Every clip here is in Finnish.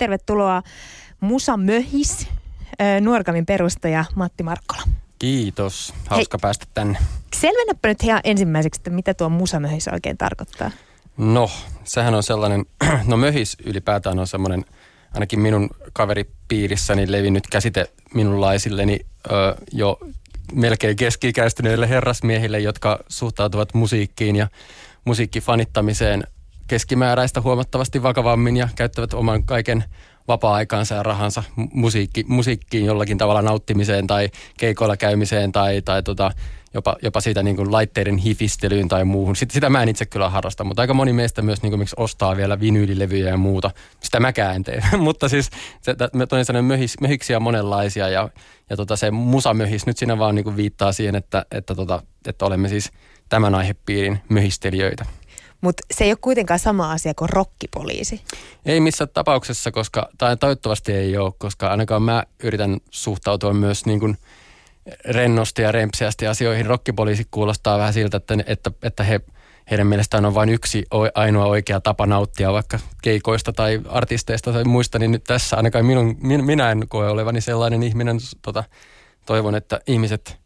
tervetuloa Musa Möhis, Nuorkamin perustaja Matti Markkola. Kiitos, hauska Hei, päästä tänne. Selvennäpä nyt ihan ensimmäiseksi, että mitä tuo Musa Möhis oikein tarkoittaa. No, sehän on sellainen, no möhis ylipäätään on semmoinen, ainakin minun kaveripiirissäni levinnyt käsite minunlaisilleni ö, jo melkein keski-ikäistyneille herrasmiehille, jotka suhtautuvat musiikkiin ja musiikkifanittamiseen keskimääräistä huomattavasti vakavammin ja käyttävät oman kaiken vapaa-aikaansa ja rahansa musiikki, musiikkiin jollakin tavalla nauttimiseen tai keikoilla käymiseen tai, tai tota, jopa, jopa siitä niin kuin laitteiden hifistelyyn tai muuhun. Sitä, sitä mä en itse kyllä harrasta, mutta aika moni meistä myös niin kuin, miksi ostaa vielä vinyylilevyjä ja muuta. Sitä mäkään en tee. mutta siis se, me toinen sanoen möhis, möhiksiä monenlaisia ja, ja tota, se musamöhis nyt siinä vaan niin kuin viittaa siihen, että, että, tota, että olemme siis tämän aihepiirin möhistelijöitä. Mutta se ei ole kuitenkaan sama asia kuin rokkipoliisi. Ei missään tapauksessa, koska, tai toivottavasti ei ole, koska ainakaan mä yritän suhtautua myös niin kuin rennosti ja rempseästi asioihin. Rokkipoliisi kuulostaa vähän siltä, että, että, että he, heidän mielestään on vain yksi ainoa oikea tapa nauttia vaikka keikoista tai artisteista tai muista, niin nyt tässä ainakaan minun, minä en koe olevani sellainen ihminen. Tota, toivon, että ihmiset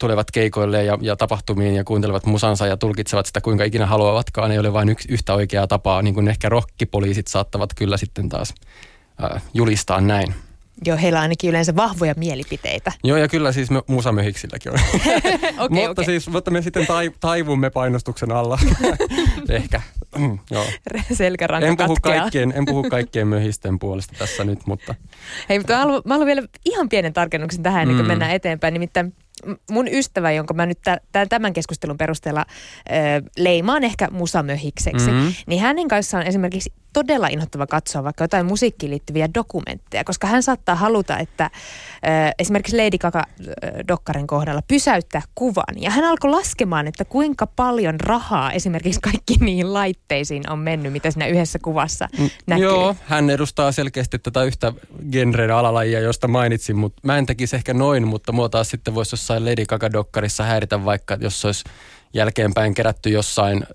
tulevat keikoille ja, ja tapahtumiin ja kuuntelevat musansa ja tulkitsevat sitä kuinka ikinä haluavatkaan. Ei ole vain yksi, yhtä oikeaa tapaa, niin kuin ehkä rokkipoliisit saattavat kyllä sitten taas äh, julistaa näin. Joo, heillä on ainakin yleensä vahvoja mielipiteitä. Joo, ja kyllä siis me musamöhiksilläkin on. okay, mutta, okay. siis, mutta me sitten tai, taivumme painostuksen alla. Ehkä. Mm, joo. Selkäranka en puhu, kaikkien, en puhu kaikkien möhisten puolesta tässä nyt, mutta... Hei, mutta mä haluan, mä haluan vielä ihan pienen tarkennuksen tähän, ennen kuin mm. mennään eteenpäin. Nimittäin mun ystävä, jonka mä nyt tämän keskustelun perusteella ö, leimaan ehkä musamöhikseksi, mm-hmm. niin hänen kanssaan esimerkiksi todella inhottava katsoa vaikka jotain musiikkiin liittyviä dokumentteja, koska hän saattaa haluta, että äh, esimerkiksi Lady Gaga-dokkarin kohdalla pysäyttää kuvan. Ja hän alkoi laskemaan, että kuinka paljon rahaa esimerkiksi kaikki niihin laitteisiin on mennyt, mitä siinä yhdessä kuvassa mm, näkyy. Joo, hän edustaa selkeästi tätä yhtä genren alalajia, josta mainitsin, mutta mä en tekisi ehkä noin, mutta mua taas sitten voisi jossain Lady Gaga-dokkarissa häiritä vaikka, jos olisi jälkeenpäin kerätty jossain,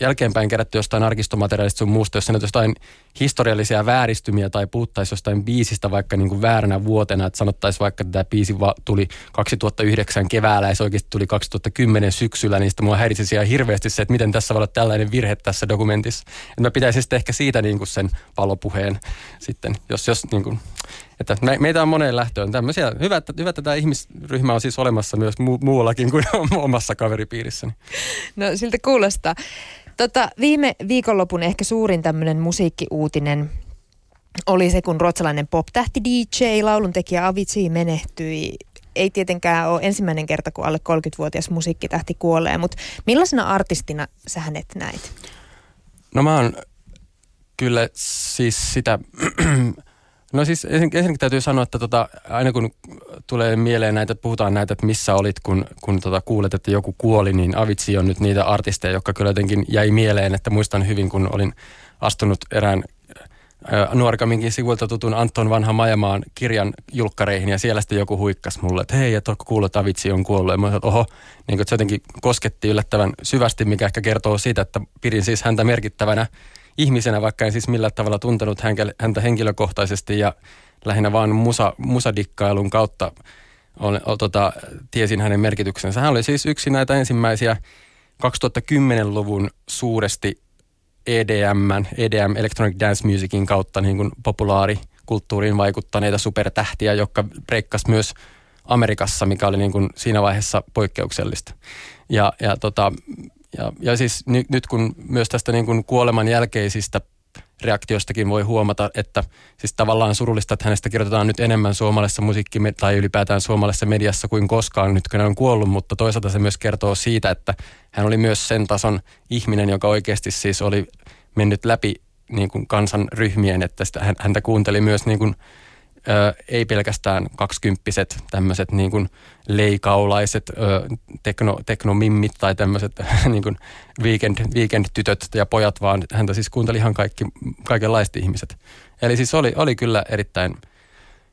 jälkeenpäin kerätty jostain arkistomateriaalista sun muusta, jos on jostain historiallisia vääristymiä tai puhuttaisiin jostain biisistä vaikka niin kuin vääränä vuotena, että sanottaisiin vaikka, että tämä biisi tuli 2009 keväällä ja se oikeasti tuli 2010 syksyllä, niin sitten mua häiritsisi ihan hirveästi se, että miten tässä voi olla tällainen virhe tässä dokumentissa. Että mä pitäisin sitten ehkä siitä niin kuin sen palopuheen sitten, jos, jos niin kuin, että me, meitä on moneen lähtöön tämmöisiä. Hyvä, että, hyvä, että tämä ihmisryhmä on siis olemassa myös mu, muuallakin kuin omassa kaveripiirissäni. No siltä kuulostaa. Tota, viime viikonlopun ehkä suurin tämmöinen musiikkiuutinen oli se, kun ruotsalainen pop-tähti DJ, lauluntekijä Avicii menehtyi. Ei tietenkään ole ensimmäinen kerta, kun alle 30-vuotias musiikkitähti kuolee, mutta millaisena artistina sä hänet näit? No mä oon kyllä siis sitä No siis ensinnäkin täytyy sanoa, että tota, aina kun tulee mieleen näitä, puhutaan näitä, että missä olit, kun, kun tota kuulet, että joku kuoli, niin Avitsi on nyt niitä artisteja, jotka kyllä jotenkin jäi mieleen, että muistan hyvin, kun olin astunut erään Nuorkaminkin sivuilta tutun Anton Vanha Majamaan kirjan julkkareihin ja siellä sitten joku huikkas mulle, että hei, että kuullut, että Avitsi on kuollut. Ja mä sanoin, oho, niin että se jotenkin kosketti yllättävän syvästi, mikä ehkä kertoo siitä, että pidin siis häntä merkittävänä ihmisenä, vaikka en siis millään tavalla tuntenut häntä henkilökohtaisesti ja lähinnä vaan musa, musadikkailun kautta on, on, tota, tiesin hänen merkityksensä. Hän oli siis yksi näitä ensimmäisiä 2010-luvun suuresti EDM, EDM Electronic Dance Musicin kautta niin kuin populaarikulttuuriin vaikuttaneita supertähtiä, jotka breikkas myös Amerikassa, mikä oli niin kuin siinä vaiheessa poikkeuksellista. Ja, ja tota, ja, ja siis ny, nyt kun myös tästä niin kuin kuoleman jälkeisistä reaktiostakin voi huomata, että siis tavallaan surullista, että hänestä kirjoitetaan nyt enemmän suomalaisessa musiikki- tai ylipäätään suomalaisessa mediassa kuin koskaan nyt, kun hän on kuollut, mutta toisaalta se myös kertoo siitä, että hän oli myös sen tason ihminen, joka oikeasti siis oli mennyt läpi niin kuin kansanryhmien, että sitä, häntä kuunteli myös niin kuin ei pelkästään kaksikymppiset tämmöiset niin kuin leikaulaiset ö, tekno, teknomimmit tai tämmöiset niin kuin weekend, weekend-tytöt ja pojat, vaan häntä siis kuunteli ihan kaikki, kaikenlaiset ihmiset. Eli siis oli, oli kyllä erittäin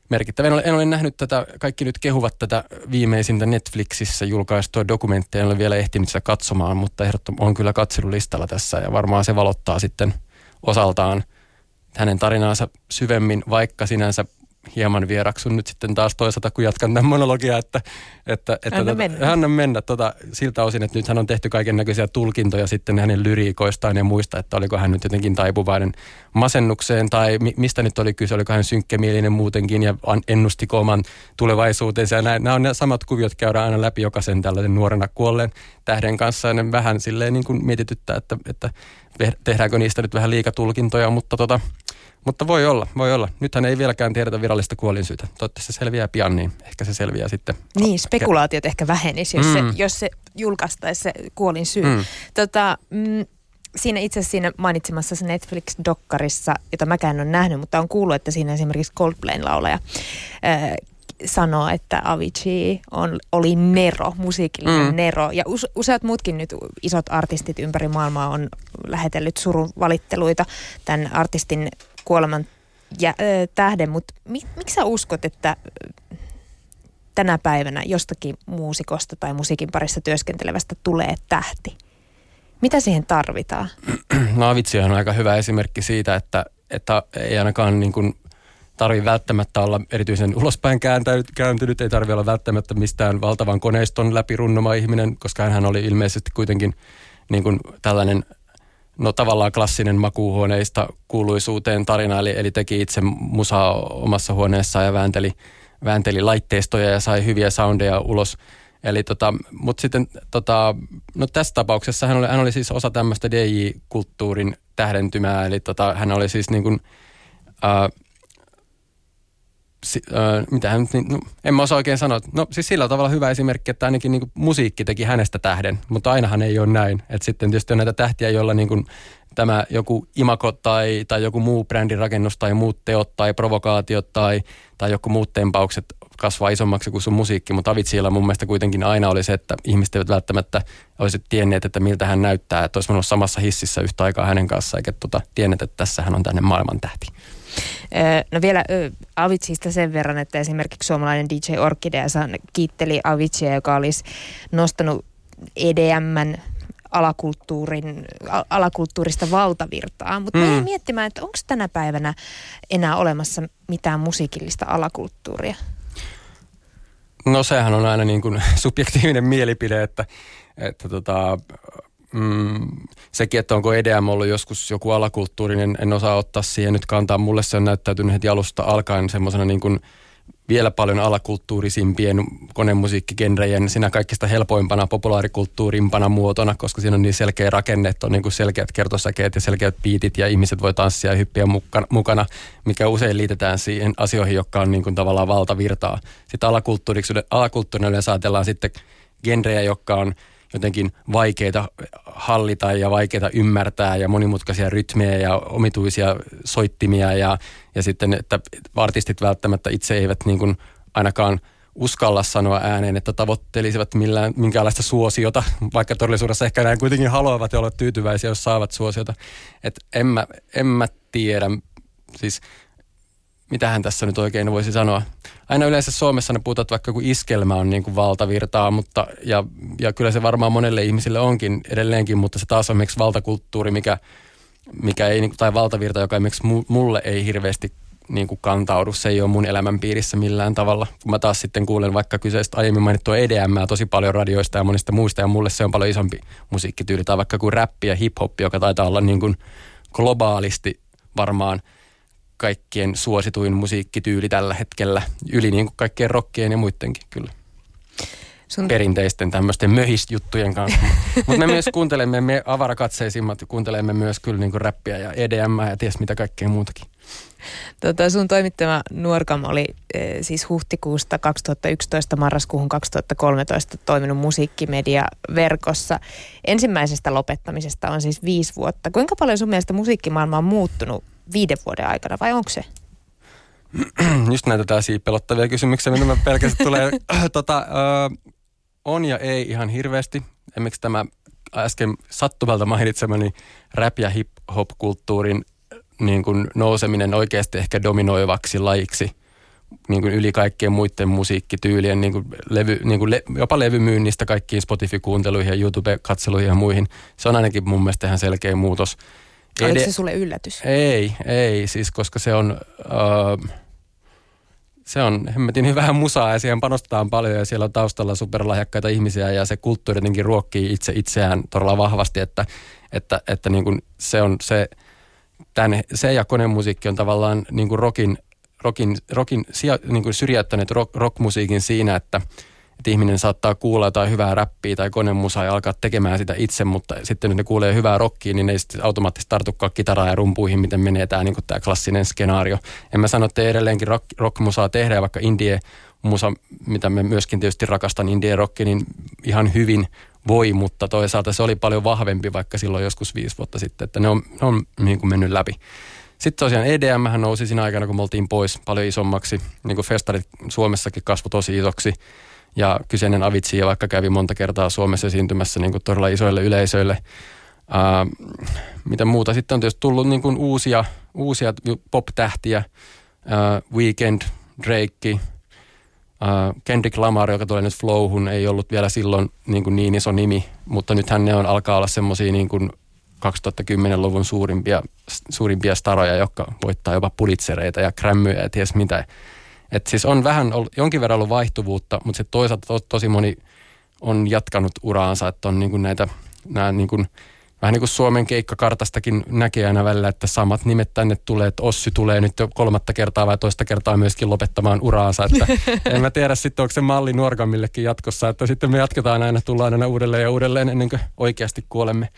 merkittävä. En ole, en ole nähnyt tätä, kaikki nyt kehuvat tätä viimeisintä Netflixissä julkaistua dokumenttia, en ole vielä ehtinyt sitä katsomaan, mutta ehdottomasti on kyllä katselulistalla tässä ja varmaan se valottaa sitten osaltaan hänen tarinaansa syvemmin, vaikka sinänsä hieman vieraksun nyt sitten taas toisaalta, kun jatkan tämän monologiaa, että, että, että anna tota, mennä, anna mennä. Tota, siltä osin, että nythän on tehty kaiken näköisiä tulkintoja sitten hänen lyriikoistaan ja muista, että oliko hän nyt jotenkin taipuvainen masennukseen tai mi, mistä nyt oli kyse, oliko hän synkkemielinen muutenkin ja ennustiko oman tulevaisuutensa. Ja nämä on ne samat kuviot, käydään aina läpi jokaisen tällaisen nuorena kuolleen tähden kanssa. Ja ne vähän silleen niin kuin mietityttää, että, että tehdäänkö niistä nyt vähän liikatulkintoja, mutta tota, mutta voi olla, voi olla. Nythän ei vieläkään tiedetä virallista kuolinsyytä. Toivottavasti se selviää pian, niin ehkä se selviää sitten. Niin, spekulaatiot ehkä vähenisi, jos, mm. se, jos se julkaistaisi se kuolinsyy. Mm. Tota, mm, siinä itse asiassa siinä mainitsemassa Netflix-dokkarissa, jota mäkään en ole nähnyt, mutta on kuullut, että siinä esimerkiksi Coldplayn laulaja äh, sanoo, että Avicii on, oli nero, musiikillinen mm. nero. Ja use, useat muutkin nyt isot artistit ympäri maailmaa on lähetellyt surun valitteluita tämän artistin kuoleman ja, ö, tähden, mutta mi, miksi sä uskot, että tänä päivänä jostakin muusikosta tai musiikin parissa työskentelevästä tulee tähti? Mitä siihen tarvitaan? No on aika hyvä esimerkki siitä, että, että ei ainakaan niin kuin tarvi välttämättä olla erityisen ulospäin kääntynyt, ei tarvi olla välttämättä mistään valtavan koneiston läpi runnoma ihminen, koska hän oli ilmeisesti kuitenkin niin kuin tällainen no tavallaan klassinen makuuhuoneista kuuluisuuteen tarina, eli, eli teki itse musaa omassa huoneessaan ja väänteli, väänteli laitteistoja ja sai hyviä soundeja ulos. Eli tota, mutta sitten tota, no tässä tapauksessa hän oli, hän oli siis osa tämmöistä DJ-kulttuurin tähdentymää, eli tota, hän oli siis niin kuin, äh, si, äh, mitä hän niin, no, en mä osaa oikein sanoa. No siis sillä tavalla hyvä esimerkki, että ainakin niin kuin, musiikki teki hänestä tähden, mutta ainahan ei ole näin. Että sitten tietysti on näitä tähtiä, joilla niin kuin, tämä joku imako tai, tai joku muu brändin rakennus tai muut teot tai provokaatiot tai, tai joku muut tempaukset kasvaa isommaksi kuin sun musiikki, mutta Avitsiilla mun mielestä kuitenkin aina oli se, että ihmiset eivät välttämättä olisi tienneet, että miltä hän näyttää, että olisi ollut samassa hississä yhtä aikaa hänen kanssaan, eikä tuota, tienneet, että tässä hän on tänne maailman tähti. No vielä Avicista sen verran, että esimerkiksi suomalainen DJ Orkidea kiitteli Avicii, joka olisi nostanut EDMn alakulttuurin, alakulttuurista valtavirtaa. Mutta mm. miettimään, että onko tänä päivänä enää olemassa mitään musiikillista alakulttuuria? No sehän on aina niin kuin subjektiivinen mielipide, että, että tota, mm, sekin, että onko EDM ollut joskus joku alakulttuurinen, en osaa ottaa siihen nyt kantaa. Mulle se on näyttäytynyt heti alusta alkaen semmoisena niin kuin vielä paljon alakulttuurisimpien konemusiikkigenrejen siinä kaikista helpoimpana, populaarikulttuurimpana muotona, koska siinä on niin selkeä rakenne, että on niin kuin selkeät kertosäkeet ja selkeät biitit ja ihmiset voi tanssia ja hyppiä mukana, mikä usein liitetään siihen asioihin, jotka on niin kuin tavallaan valtavirtaa. Sitten alakulttuuriksi, alakulttuurina yleensä ajatellaan sitten genrejä, jotka on – jotenkin vaikeita hallita ja vaikeita ymmärtää ja monimutkaisia rytmejä ja omituisia soittimia ja, ja sitten, että artistit välttämättä itse eivät niin kuin ainakaan uskalla sanoa ääneen, että tavoittelisivat millään, minkäänlaista suosiota, vaikka todellisuudessa ehkä näin kuitenkin haluavat ja olla tyytyväisiä, jos saavat suosiota. Että en mä, en mä tiedä, siis mitähän tässä nyt oikein voisi sanoa. Aina yleensä Suomessa ne puhutaan, että vaikka joku iskelmä on niin kuin valtavirtaa, mutta, ja, ja kyllä se varmaan monelle ihmisille onkin edelleenkin, mutta se taas on miksi valtakulttuuri, mikä, mikä ei, niinku, tai valtavirta, joka esimerkiksi mulle ei hirveästi niin kuin kantaudu. Se ei ole mun elämänpiirissä millään tavalla. Kun mä taas sitten kuulen vaikka kyseistä aiemmin mainittua EDM tosi paljon radioista ja monista muista, ja mulle se on paljon isompi musiikkityyli, tai vaikka kuin räppi ja hip-hop, joka taitaa olla niin kuin globaalisti varmaan – kaikkien suosituin musiikkityyli tällä hetkellä, yli niin kuin kaikkien rockien ja muidenkin kyllä. Sun... Perinteisten tämmöisten möhisjuttujen kanssa. Mutta me myös kuuntelemme, me avarakatseisimmat kuuntelemme myös kyllä niin kuin räppiä ja EDM ja ties mitä kaikkea muutakin. Tota, sun toimittama Nuorkam oli e, siis huhtikuusta 2011 marraskuuhun 2013 toiminut musiikkimedia verkossa. Ensimmäisestä lopettamisesta on siis viisi vuotta. Kuinka paljon sun mielestä musiikkimaailma on muuttunut viiden vuoden aikana vai onko se? Just näitä tällaisia pelottavia kysymyksiä, mitä mä pelkästään tulee. tota, ö, on ja ei ihan hirveästi. Esimerkiksi tämä äsken sattumalta mainitsemani rap- ja hip-hop-kulttuurin niin kuin nouseminen oikeasti ehkä dominoivaksi lajiksi niin kuin yli kaikkien muiden musiikkityylien, niin kuin levy, niin kuin le, jopa levymyynnistä kaikkiin Spotify-kuunteluihin ja YouTube-katseluihin ja muihin. Se on ainakin mun mielestä ihan selkeä muutos. Oliko se sulle yllätys? Ei, ei, siis koska se on... Uh, se on hemmetin hyvää musaa ja siihen panostetaan paljon ja siellä on taustalla superlahjakkaita ihmisiä ja se kulttuuri jotenkin ruokkii itse itseään todella vahvasti, että, että, että niin kuin se on se, tämän, se ja konemusiikki on tavallaan niin kuin rockin, rockin, rockin niin kuin syrjäyttäneet rock, rockmusiikin siinä, että, että ihminen saattaa kuulla jotain hyvää räppiä tai konemusaa ja alkaa tekemään sitä itse, mutta sitten nyt ne kuulee hyvää rockia, niin ne ei sitten automaattisesti tartukaan kitaraa ja rumpuihin, miten menee tämä, niin tämä klassinen skenaario. En mä sano, että edelleenkin rock, rockmusaa tehdään, vaikka indie musa, mitä me myöskin tietysti rakastan, indie rocki, niin ihan hyvin voi, mutta toisaalta se oli paljon vahvempi vaikka silloin joskus viisi vuotta sitten, että ne on, ne on niin kuin mennyt läpi. Sitten tosiaan EDM nousi siinä aikana, kun me oltiin pois paljon isommaksi. Niin kuin festarit Suomessakin kasvoi tosi isoksi. Ja kyseinen Avitsi vaikka kävi monta kertaa Suomessa esiintymässä niin kuin todella isoille yleisöille. Uh, mitä muuta sitten on tietysti tullut niin kuin uusia, uusia pop-tähtiä. Uh, Weekend, Drake, uh, Kendrick Lamar, joka tulee nyt Flowhun, ei ollut vielä silloin niin, kuin niin iso nimi, mutta nythän ne on alkaa olla semmoisia niin kuin 2010-luvun suurimpia, suurimpia staroja, jotka voittaa jopa pulitsereita ja krämmyjä ja ties mitä. Et siis on vähän ollut, jonkin verran ollut vaihtuvuutta, mutta se toisaalta to, tosi moni on jatkanut uraansa, että on niin kuin näitä, nämä niin kuin, vähän niin kuin Suomen keikkakartastakin näkee aina välillä, että samat nimet tänne tulee, että Ossi tulee nyt jo kolmatta kertaa vai toista kertaa myöskin lopettamaan uraansa, että en mä tiedä sitten onko se malli Nuorgamillekin jatkossa, että sitten me jatketaan aina, tullaan aina uudelleen ja uudelleen ennen kuin oikeasti kuolemme.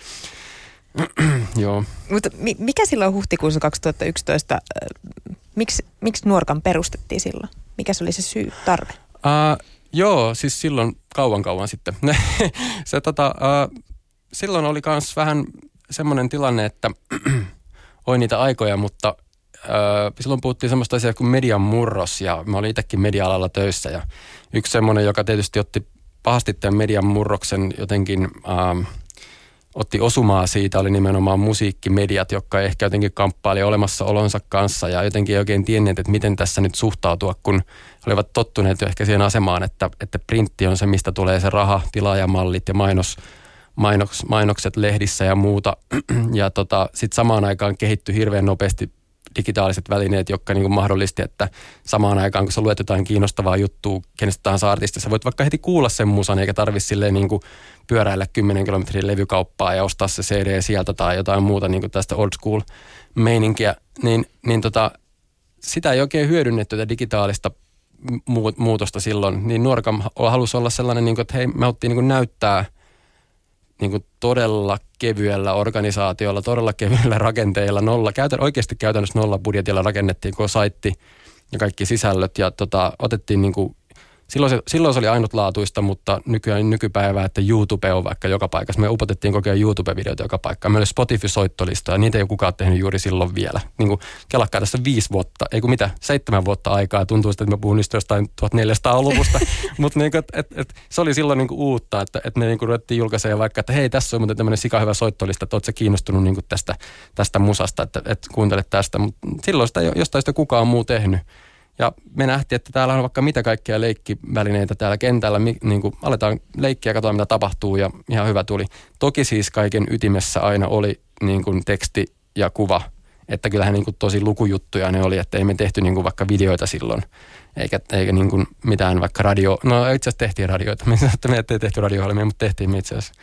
Joo. Mutta mikä silloin huhtikuussa 2011 Miksi, miksi Nuorkan perustettiin silloin? Mikä se oli se syy, tarve? Uh, joo, siis silloin kauan kauan sitten. se, tota, uh, silloin oli myös vähän semmoinen tilanne, että oli niitä aikoja, mutta uh, silloin puhuttiin semmoista asiaa kuin median murros ja mä olin itsekin media-alalla töissä ja yksi semmoinen, joka tietysti otti pahasti tämän median murroksen jotenkin uh, otti osumaa siitä, oli nimenomaan musiikkimediat, jotka ehkä jotenkin kamppaili olemassaolonsa kanssa ja jotenkin ei oikein tienneet, että miten tässä nyt suhtautua, kun olivat tottuneet jo ehkä siihen asemaan, että, että printti on se, mistä tulee se raha, tilaajamallit ja mainos, mainoks, mainokset lehdissä ja muuta. Ja tota, sitten samaan aikaan kehittyi hirveän nopeasti digitaaliset välineet, jotka niin mahdollisti, että samaan aikaan kun sä luet jotain kiinnostavaa juttua kenestä tahansa artista, sä voit vaikka heti kuulla sen musan, eikä tarvi silleen niin kuin pyöräillä 10 kilometrin levykauppaa ja ostaa se CD sieltä tai jotain muuta niin kuin tästä old school meininkiä, niin, niin tota, sitä ei oikein hyödynnetty tätä digitaalista muutosta silloin, niin Nuorkam halusi olla sellainen, niin kuin, että hei, me haluttiin niin kuin näyttää niin kuin todella kevyellä organisaatiolla, todella kevyillä rakenteilla, nolla, käytän, oikeasti käytännössä nolla budjetilla rakennettiin koko saitti ja kaikki sisällöt ja tota, otettiin niin kuin silloin se, silloin se oli ainutlaatuista, mutta nykyään nykypäivää, että YouTube on vaikka joka paikassa. Me upotettiin koko ajan YouTube-videoita joka paikkaan. Meillä oli Spotify-soittolista ja niitä ei ole kukaan tehnyt juuri silloin vielä. Niin kuin kelakkaa tässä viisi vuotta, ei kun mitä, seitsemän vuotta aikaa. Tuntuu, että mä puhun niistä jostain 1400-luvusta. mutta niin et, et, se oli silloin niin kuin uutta, että et me niin kuin ruvettiin julkaisemaan vaikka, että hei, tässä on muuten tämmöinen hyvä soittolista, että ootko kiinnostunut niin kuin tästä, tästä musasta, että, että kuuntele tästä. Mutta silloin sitä jostain sitä kukaan muu tehnyt. Ja me nähtiin, että täällä on vaikka mitä kaikkia leikkivälineitä täällä kentällä. Niin kuin aletaan leikkiä ja katsoa, mitä tapahtuu ja ihan hyvä tuli. Toki siis kaiken ytimessä aina oli niin kuin teksti ja kuva. Että kyllähän niin kuin tosi lukujuttuja ne oli, että ei me tehty niin kuin vaikka videoita silloin. Eikä, eikä niin kuin mitään vaikka radio, no itse asiassa tehtiin radioita, me ei tehty radiohjelmia, mutta tehtiin me itse asiassa.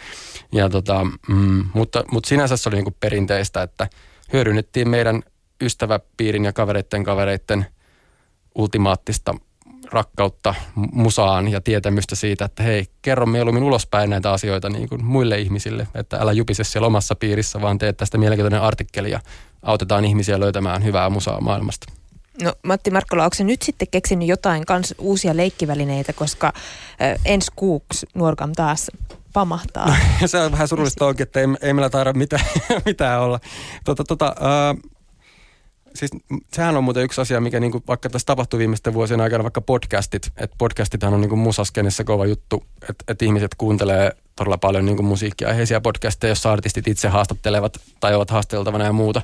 Ja tota, mm, mutta, mutta sinänsä se oli niin kuin perinteistä, että hyödynnettiin meidän ystäväpiirin ja kavereiden kavereiden – ultimaattista rakkautta musaan ja tietämystä siitä, että hei, kerro mieluummin ulospäin näitä asioita niin kuin muille ihmisille, että älä jupise siellä omassa piirissä, vaan tee tästä mielenkiintoinen artikkeli ja autetaan ihmisiä löytämään hyvää musaa maailmasta. No Matti Markkola, onko se nyt sitten keksinyt jotain kans uusia leikkivälineitä, koska äh, ensi kuuksi Nuorkam taas pamahtaa? No, se on vähän surullista onkin, että ei, ei meillä taida mitään, mitään olla. Tota, tota, äh, siis sehän on muuten yksi asia, mikä niinku, vaikka tässä tapahtui viimeisten vuosien aikana, vaikka podcastit, että podcastithan on niinku musaskenessä kova juttu, että et ihmiset kuuntelee todella paljon niinku musiikkiaiheisia podcasteja, jossa artistit itse haastattelevat tai ovat haasteltavana ja muuta,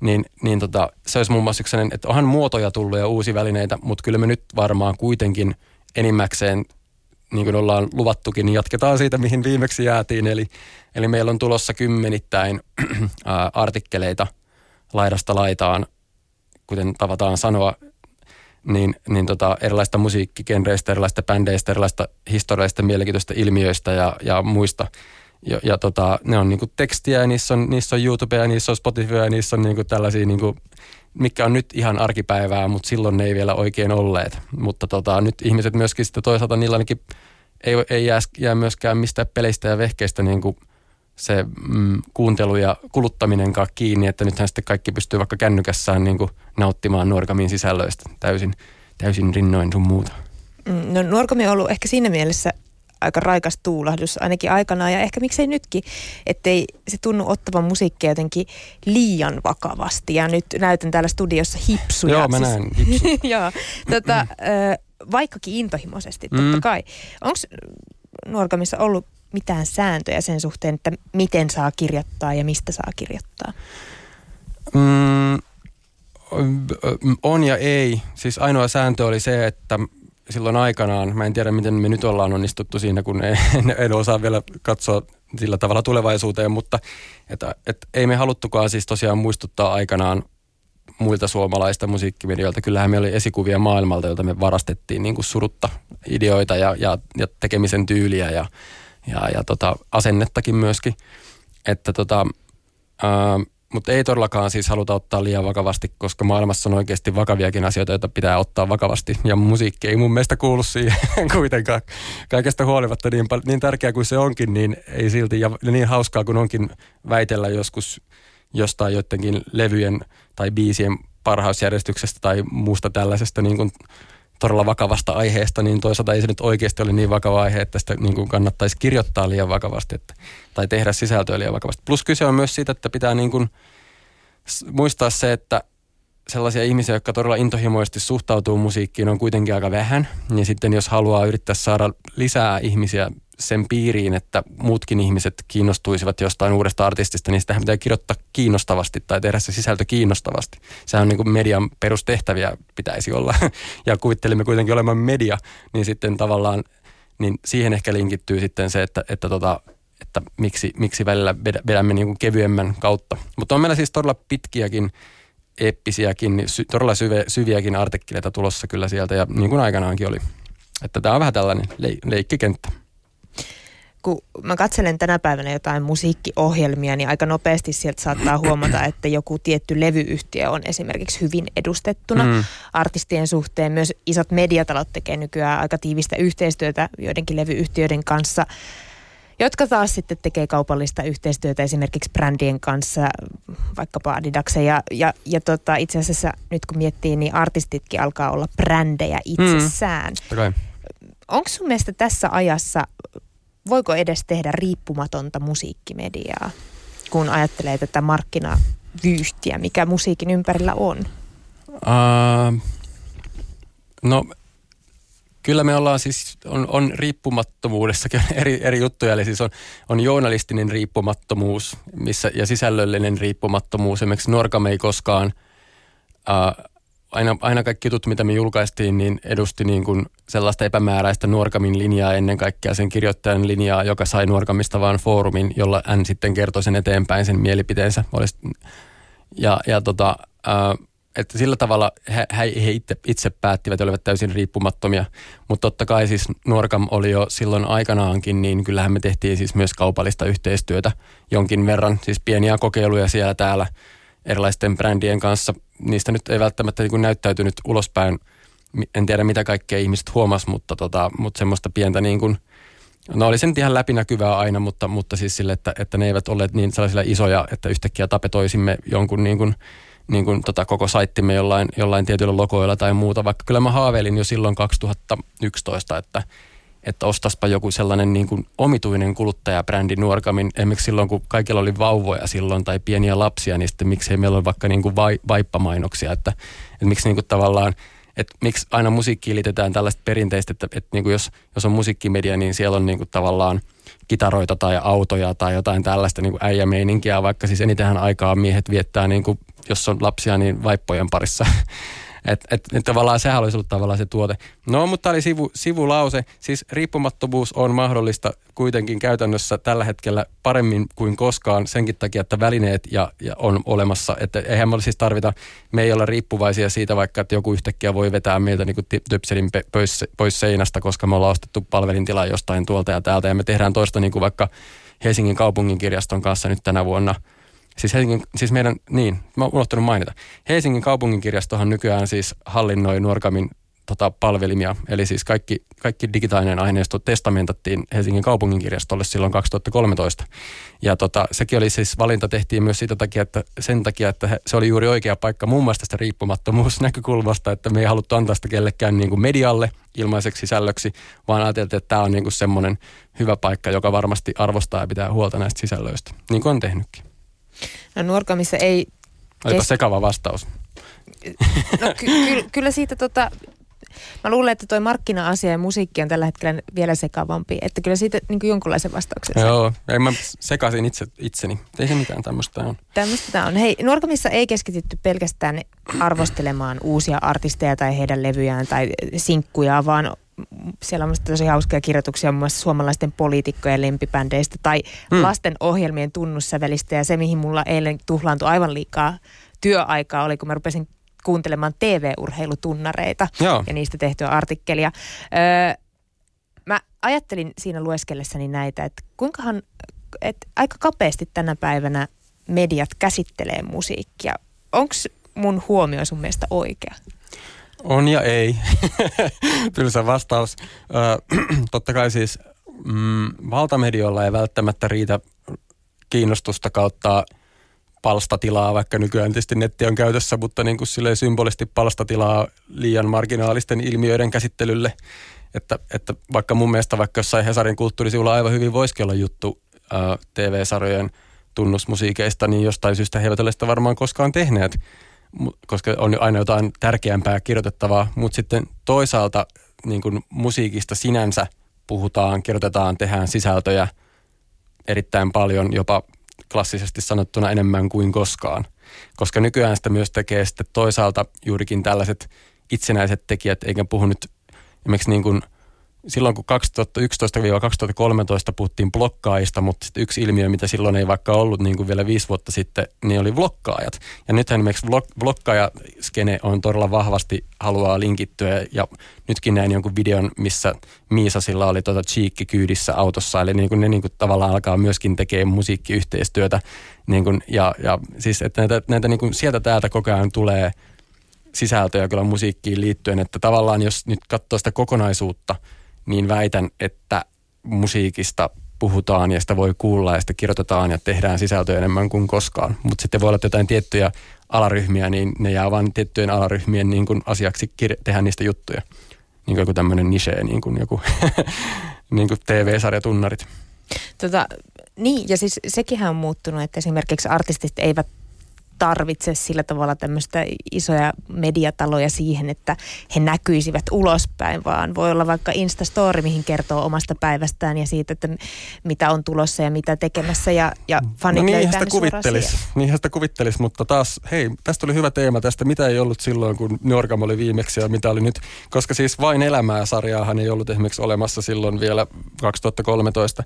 niin, niin tota, se olisi muun muassa yksi sellainen, että onhan muotoja tullut ja uusia välineitä, mutta kyllä me nyt varmaan kuitenkin enimmäkseen niin kuin ollaan luvattukin, niin jatketaan siitä, mihin viimeksi jäätiin. Eli, eli meillä on tulossa kymmenittäin artikkeleita laidasta laitaan, kuten tavataan sanoa, niin, niin tota, erilaista musiikkikenreistä, erilaista bändeistä, erilaista historiallisista mielenkiintoista ilmiöistä ja, ja muista. Ja, ja tota, ne on niinku tekstiä ja niissä on, niissä on YouTube ja niissä on Spotify ja niissä on niinku tällaisia, niinku, mikä on nyt ihan arkipäivää, mutta silloin ne ei vielä oikein olleet. Mutta tota, nyt ihmiset myöskin sitten toisaalta niillä ainakin ei, ei jää, jää myöskään mistään peleistä ja vehkeistä niinku se mm, kuuntelu ja kuluttaminenkaan kiinni, että nythän sitten kaikki pystyy vaikka kännykässään niinku nauttimaan Nuorkamin sisällöistä täysin, täysin rinnoin sun muuta. Mm, no Nuorkami on ollut ehkä siinä mielessä aika raikas tuulahdus ainakin aikanaan ja ehkä miksei nytkin, ettei se tunnu ottavan musiikkia jotenkin liian vakavasti. Ja nyt näytän täällä studiossa hipsuja. Joo, mä siis, näen Joo, tota, vaikkakin intohimoisesti totta mm. kai. Onko Nuorkamissa ollut mitään sääntöjä sen suhteen, että miten saa kirjoittaa ja mistä saa kirjoittaa? Mm, on ja ei. Siis ainoa sääntö oli se, että silloin aikanaan, mä en tiedä miten me nyt ollaan onnistuttu siinä, kun en, en osaa vielä katsoa sillä tavalla tulevaisuuteen, mutta että, että ei me haluttukaan siis tosiaan muistuttaa aikanaan muilta suomalaista musiikkimedioilta. Kyllähän meillä oli esikuvia maailmalta, joilta me varastettiin niin kuin surutta ideoita ja, ja, ja tekemisen tyyliä ja, ja, ja tota, asennettakin myöskin. Että tota, ää, mutta ei todellakaan siis haluta ottaa liian vakavasti, koska maailmassa on oikeasti vakaviakin asioita, joita pitää ottaa vakavasti. Ja musiikki ei mun mielestä kuulu siihen kuitenkaan. Kaikesta huolimatta niin, niin tärkeää kuin se onkin, niin ei silti, ja niin hauskaa kuin onkin väitellä joskus jostain joidenkin levyjen tai biisien parhausjärjestyksestä tai muusta tällaisesta niin kuin todella vakavasta aiheesta, niin toisaalta ei se nyt oikeasti ole niin vakava aihe, että sitä niin kuin kannattaisi kirjoittaa liian vakavasti että, tai tehdä sisältöä liian vakavasti. Plus kyse on myös siitä, että pitää niin kuin muistaa se, että sellaisia ihmisiä, jotka todella intohimoisesti suhtautuu musiikkiin, on kuitenkin aika vähän. Niin sitten jos haluaa yrittää saada lisää ihmisiä sen piiriin, että muutkin ihmiset kiinnostuisivat jostain uudesta artistista, niin sitä pitää kirjoittaa kiinnostavasti tai tehdä se sisältö kiinnostavasti. Sehän on niin kuin median perustehtäviä pitäisi olla. Ja kuvittelimme kuitenkin olemaan media, niin sitten tavallaan niin siihen ehkä linkittyy sitten se, että, että, tota, että miksi, miksi välillä vedämme niin kuin kevyemmän kautta. Mutta on meillä siis todella pitkiäkin eeppisiäkin, sy, todella syve, syviäkin artikkeleita tulossa kyllä sieltä ja niin kuin aikanaankin oli. Että tämä on vähän tällainen le, leikkikenttä kun mä katselen tänä päivänä jotain musiikkiohjelmia, niin aika nopeasti sieltä saattaa huomata, että joku tietty levyyhtiö on esimerkiksi hyvin edustettuna mm. artistien suhteen. Myös isot mediatalot tekee nykyään aika tiivistä yhteistyötä joidenkin levyyhtiöiden kanssa, jotka taas sitten tekee kaupallista yhteistyötä esimerkiksi brändien kanssa, vaikkapa Adidaksen. Ja, ja, ja tota, itse asiassa nyt kun miettii, niin artistitkin alkaa olla brändejä itsessään. Mm. Okay. Onko sun mielestä tässä ajassa voiko edes tehdä riippumatonta musiikkimediaa, kun ajattelee tätä markkinavyyhtiä, mikä musiikin ympärillä on? Uh, no kyllä me ollaan siis, on, on riippumattomuudessakin eri, eri juttuja, eli siis on, on journalistinen riippumattomuus missä, ja sisällöllinen riippumattomuus. Esimerkiksi Norkam ei koskaan uh, aina, aina kaikki jutut, mitä me julkaistiin, niin edusti niin kuin sellaista epämääräistä Nuorkamin linjaa ennen kaikkea sen kirjoittajan linjaa, joka sai Nuorkamista vaan foorumin, jolla hän sitten kertoi sen eteenpäin sen mielipiteensä. Ja, ja tota, ää, että sillä tavalla he, he itse, itse päättivät olivat täysin riippumattomia. Mutta totta kai siis Nuorkam oli jo silloin aikanaankin, niin kyllähän me tehtiin siis myös kaupallista yhteistyötä jonkin verran. Siis pieniä kokeiluja siellä täällä erilaisten brändien kanssa. Niistä nyt ei välttämättä niin näyttäytynyt ulospäin. En tiedä mitä kaikkea ihmiset huomas, mutta, tota, mutta semmoista pientä niin kuin, no oli se nyt ihan läpinäkyvää aina, mutta, mutta siis sille, että, että ne eivät olleet niin sellaisilla isoja, että yhtäkkiä tapetoisimme jonkun niin kuin, niin kuin tota koko saittimme jollain, jollain tietyillä logoilla tai muuta, vaikka kyllä mä haaveilin jo silloin 2011, että että ostaspa joku sellainen niin kuin omituinen kuluttajabrändi Nuorkamin, esimerkiksi silloin kun kaikilla oli vauvoja silloin tai pieniä lapsia, niin sitten miksei meillä ole vaikka niin kuin vai, vaippamainoksia, että, että miksi niin kuin tavallaan että miksi aina musiikkiin liitetään tällaista perinteistä, että, että niin kuin jos, jos on musiikkimedia, niin siellä on niin kuin tavallaan kitaroita tai autoja tai jotain tällaista niin kuin äijämeininkiä, vaikka siis enitenhän aikaa miehet viettää, niin kuin, jos on lapsia, niin vaippojen parissa. Että et, et tavallaan sehän olisi ollut tavallaan se tuote. No, mutta oli sivu, sivulause. Siis riippumattomuus on mahdollista kuitenkin käytännössä tällä hetkellä paremmin kuin koskaan senkin takia, että välineet ja, ja on olemassa. Että eihän me siis tarvita, me ei olla riippuvaisia siitä vaikka, että joku yhtäkkiä voi vetää meiltä niin typselin pois, pois seinästä, koska me ollaan ostettu palvelintila jostain tuolta ja täältä ja me tehdään toista niin kuin vaikka Helsingin kaupungin kirjaston kanssa nyt tänä vuonna. Siis, Helsingin, siis meidän, niin, mä oon unohtanut mainita. Helsingin kaupunginkirjastohan nykyään siis hallinnoi Nuorgamin tota, palvelimia. Eli siis kaikki, kaikki digitaalinen aineisto testamentattiin Helsingin kaupunginkirjastolle silloin 2013. Ja tota, sekin oli siis, valinta tehtiin myös siitä takia, että sen takia, että he, se oli juuri oikea paikka muun muassa tästä riippumattomuusnäkökulmasta, että me ei haluttu antaa sitä kellekään niin kuin medialle ilmaiseksi sisällöksi, vaan ajateltiin, että tämä on niin kuin semmoinen hyvä paikka, joka varmasti arvostaa ja pitää huolta näistä sisällöistä, niin kuin on tehnytkin. No Nuorkamissa ei... Olipa kes... sekava vastaus. No ky- ky- kyllä siitä tota, Mä luulen, että toi markkina-asia ja musiikki on tällä hetkellä vielä sekavampi. Että kyllä siitä niin kuin jonkunlaisen vastauksen Joo, ei mä sekasin itse, itseni. Ei se mitään tämmöistä on. Tämmöistä tämä on. Hei, Nuorkamissa ei keskitytty pelkästään arvostelemaan uusia artisteja tai heidän levyjään tai sinkkuja, vaan siellä on tosi hauskoja kirjoituksia muun muassa suomalaisten poliitikkojen lempibändeistä tai hmm. lasten ohjelmien tunnussävelistä. Ja se, mihin mulla eilen tuhlaantui aivan liikaa työaikaa, oli kun mä rupesin kuuntelemaan TV-urheilutunnareita Joo. ja niistä tehtyä artikkelia. Öö, mä ajattelin siinä lueskellessani näitä, että kuinkahan, että aika kapeasti tänä päivänä mediat käsittelee musiikkia. Onko mun huomio sun mielestä oikea? On ja ei. Tylsä vastaus. Totta kai siis mm, valtamedioilla ei välttämättä riitä kiinnostusta kautta palstatilaa, vaikka nykyään tietysti netti on käytössä, mutta niin kuin symbolisti palstatilaa liian marginaalisten ilmiöiden käsittelylle. Että, että vaikka mun mielestä vaikka jossain Hesarin kulttuurisivulla aivan hyvin voisikin olla juttu ää, TV-sarjojen tunnusmusiikeista, niin jostain syystä he eivät ole sitä varmaan koskaan tehneet, koska on aina jotain tärkeämpää kirjoitettavaa. Mutta sitten toisaalta niin kuin musiikista sinänsä puhutaan, kirjoitetaan, tehdään sisältöjä erittäin paljon, jopa klassisesti sanottuna enemmän kuin koskaan. Koska nykyään sitä myös tekee sitten toisaalta juurikin tällaiset itsenäiset tekijät, eikä puhu nyt esimerkiksi niin kuin – silloin kun 2011-2013 puhuttiin blokkaajista, mutta sitten yksi ilmiö, mitä silloin ei vaikka ollut niin kuin vielä viisi vuotta sitten, niin oli blokkaajat. Ja nythän esimerkiksi blok, blokkaajaskene on todella vahvasti haluaa linkittyä ja nytkin näin jonkun videon, missä Miisasilla oli tuota Cheekki kyydissä autossa, eli niin kuin ne niin kuin tavallaan alkaa myöskin tekemään musiikkiyhteistyötä. Niin kuin, ja, ja siis, että näitä, näitä niin kuin sieltä täältä koko ajan tulee sisältöjä kyllä musiikkiin liittyen, että tavallaan jos nyt katsoo sitä kokonaisuutta – niin väitän, että musiikista puhutaan ja sitä voi kuulla ja sitä kirjoitetaan ja tehdään sisältöä enemmän kuin koskaan. Mutta sitten voi olla jotain tiettyjä alaryhmiä, niin ne jää vain tiettyjen alaryhmien niin kuin asiaksi kir- tehdä niistä juttuja. Niin kuin joku tämmöinen niche, niin kuin joku niin kuin TV-sarjatunnarit. Tota, niin, ja siis sekin on muuttunut, että esimerkiksi artistit eivät tarvitse sillä tavalla tämmöistä isoja mediataloja siihen, että he näkyisivät ulospäin, vaan voi olla vaikka Instastory, mihin kertoo omasta päivästään ja siitä, että mitä on tulossa ja mitä tekemässä ja, ja fanit no niinhän sitä kuvittelis, niinhän sitä kuvittelis, mutta taas hei, tästä oli hyvä teema tästä, mitä ei ollut silloin, kun Norgam oli viimeksi ja mitä oli nyt, koska siis vain elämää sarjaahan ei ollut esimerkiksi olemassa silloin vielä 2013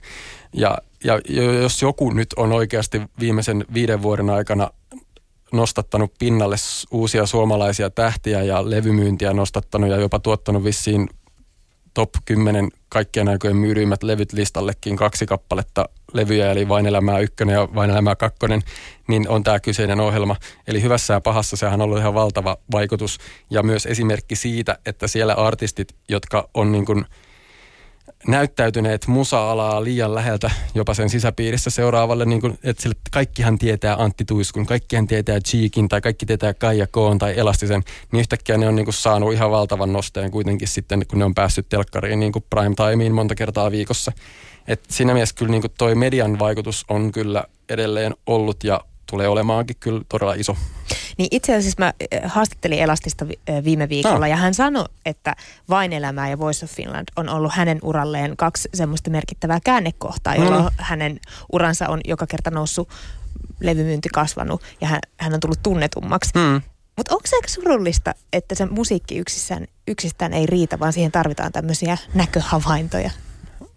ja ja jos joku nyt on oikeasti viimeisen viiden vuoden aikana nostattanut pinnalle uusia suomalaisia tähtiä ja levymyyntiä nostattanut ja jopa tuottanut vissiin top 10 kaikkien aikojen myydyimmät levyt listallekin kaksi kappaletta levyjä, eli Vain elämää ykkönen ja Vain elämää kakkonen, niin on tämä kyseinen ohjelma. Eli hyvässä ja pahassa sehän on ollut ihan valtava vaikutus ja myös esimerkki siitä, että siellä artistit, jotka on niin kuin – näyttäytyneet musa-alaa liian läheltä jopa sen sisäpiirissä seuraavalle, niin kuin, että sille, kaikkihan tietää Antti Tuiskun, kaikkihan tietää Cheekin tai kaikki tietää Kaija Koon tai Elastisen, niin yhtäkkiä ne on niin kuin saanut ihan valtavan nosteen kuitenkin sitten, kun ne on päässyt telkkariin niin kuin prime monta kertaa viikossa. Et siinä mielessä kyllä niin kuin toi median vaikutus on kyllä edelleen ollut ja tulee olemaankin kyllä todella iso. Niin itse asiassa mä eh, haastattelin Elastista eh, viime viikolla no. ja hän sanoi, että Vain elämää ja Voice of Finland on ollut hänen uralleen kaksi semmoista merkittävää käännekohtaa, jolloin no. hänen uransa on joka kerta noussut levymyynti kasvanut ja hän, hän on tullut tunnetummaksi. Mm. Mutta onko se aika surullista, että se musiikki yksistään, yksistään ei riitä, vaan siihen tarvitaan tämmöisiä näköhavaintoja?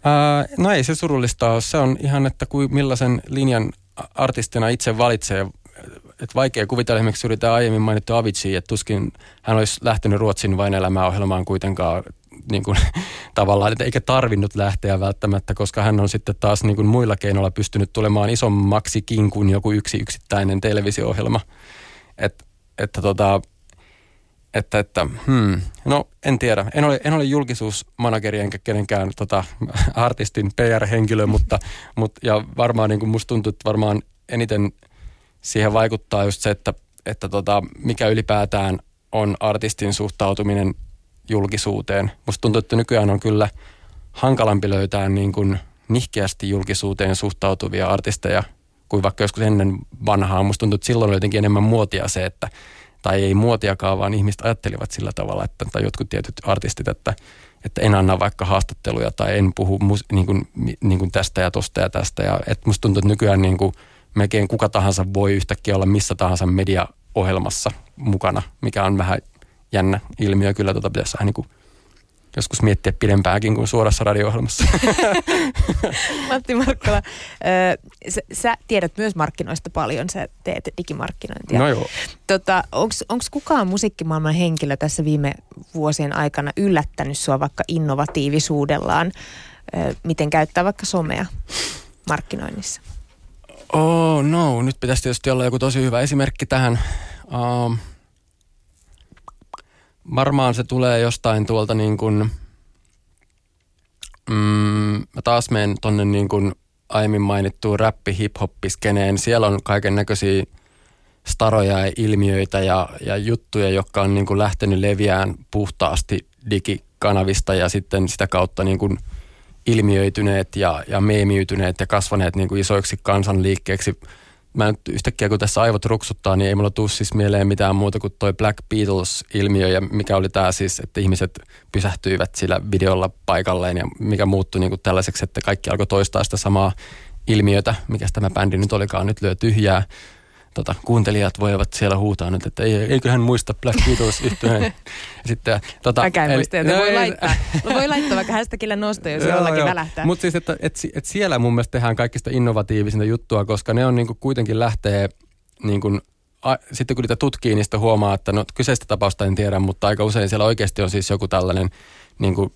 Ää, no ei se surullista ole. Se on ihan, että kuin millaisen linjan artistina itse valitsee. Et vaikea kuvitella esimerkiksi juuri tämä aiemmin mainittu Avicii, että tuskin hän olisi lähtenyt Ruotsin vain elämää ohjelmaan kuitenkaan niin kuin, tavallaan, että eikä tarvinnut lähteä välttämättä, koska hän on sitten taas niin kuin muilla keinoilla pystynyt tulemaan isommaksikin kuin joku yksi yksittäinen televisio-ohjelma. Et, että tota, että, että hmm, no en tiedä. En ole, en ole julkisuusmanageri enkä kenenkään tota, artistin PR-henkilö, mutta, mutta ja varmaan niin kuin musta tuntuu, että varmaan eniten siihen vaikuttaa just se, että, että tota, mikä ylipäätään on artistin suhtautuminen julkisuuteen. Musta tuntuu, että nykyään on kyllä hankalampi löytää niin kuin nihkeästi julkisuuteen suhtautuvia artisteja kuin vaikka joskus ennen vanhaa. Musta tuntuu, että silloin oli jotenkin enemmän muotia se, että tai ei muotiakaan, vaan ihmiset ajattelivat sillä tavalla, että, tai jotkut tietyt artistit, että, että en anna vaikka haastatteluja tai en puhu mus, niin kuin, niin kuin tästä ja tosta ja tästä. Ja, että musta tuntuu, että nykyään niin kuin melkein kuka tahansa voi yhtäkkiä olla missä tahansa mediaohjelmassa mukana, mikä on vähän jännä ilmiö. Kyllä tota pitäisi vähän niin kuin joskus miettiä pidempääkin kuin suorassa radio-ohjelmassa. Matti Markkola, sä, sä tiedät myös markkinoista paljon, sä teet digimarkkinointia. No joo. Tota, Onko kukaan musiikkimaailman henkilö tässä viime vuosien aikana yllättänyt sua vaikka innovatiivisuudellaan, miten käyttää vaikka somea markkinoinnissa? Oh no, nyt pitäisi tietysti olla joku tosi hyvä esimerkki tähän. Um, varmaan se tulee jostain tuolta niin kuin, mm, mä taas menen tonne niin kuin aiemmin mainittuun räppi hip skeneen Siellä on kaiken näköisiä staroja ja ilmiöitä ja, ja juttuja, jotka on niin kuin lähtenyt leviään puhtaasti digikanavista ja sitten sitä kautta niin kuin ilmiöityneet ja, ja meemiytyneet ja kasvaneet niin kuin isoiksi kansanliikkeeksi – mä nyt yhtäkkiä kun tässä aivot ruksuttaa, niin ei mulla tuu siis mieleen mitään muuta kuin toi Black Beatles-ilmiö ja mikä oli tämä siis, että ihmiset pysähtyivät sillä videolla paikalleen ja mikä muuttui niin kuin tällaiseksi, että kaikki alkoi toistaa sitä samaa ilmiötä, mikä tämä bändi nyt olikaan, nyt lyö tyhjää tota, kuuntelijat voivat siellä huutaa nyt, että ei, eiköhän muista Black Beatles yhtään. Sitten, tota, Mäkään muista, että no, voi, laittaa, no, voi laittaa vaikka hästäkillä nosto, jos jollakin välähtää. Mutta siis, että et, et siellä mun mielestä tehdään kaikista innovatiivisinta juttua, koska ne on niinku kuitenkin lähtee niinku a, sitten kun niitä tutkii, niistä huomaa, että no kyseistä tapausta en tiedä, mutta aika usein siellä oikeasti on siis joku tällainen niin kuin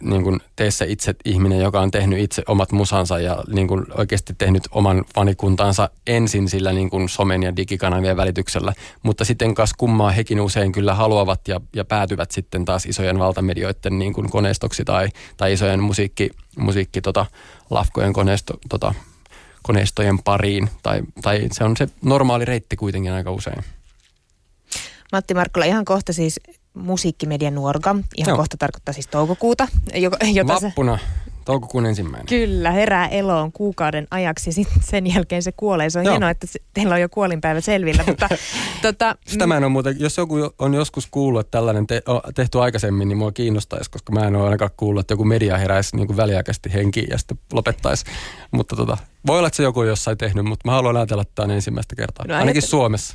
niin kuin tee se itse ihminen, joka on tehnyt itse omat musansa ja niin kuin oikeasti tehnyt oman fanikuntansa ensin sillä niin kuin somen ja digikanavien välityksellä. Mutta sitten kas kummaa hekin usein kyllä haluavat ja, ja päätyvät sitten taas isojen valtamedioiden niin kuin koneistoksi tai, tai isojen musiikki, musiikki tota, lafkojen koneisto, tota, koneistojen pariin. Tai, tai se on se normaali reitti kuitenkin aika usein. Matti Markkola, ihan kohta siis musiikkimedian nuorga. Ihan Joo. kohta tarkoittaa siis toukokuuta. Jota Vappuna. Se, toukokuun ensimmäinen. Kyllä, herää eloon kuukauden ajaksi ja sitten sen jälkeen se kuolee. Se on Joo. hienoa, että teillä on jo kuolinpäivä selvillä. mutta, tota, Sitä mä en ole muuten, jos joku on joskus kuullut, että tällainen te, on tehty aikaisemmin, niin mua kiinnostaisi, koska mä en ole ainakaan kuullut, että joku media heräisi niin kuin väliaikaisesti henkiin ja sitten lopettaisi. Mutta tota, voi olla, että se joku jossain tehnyt, mutta mä haluan ajatella, että tämä on ensimmäistä kertaa. No, Ainakin Suomessa.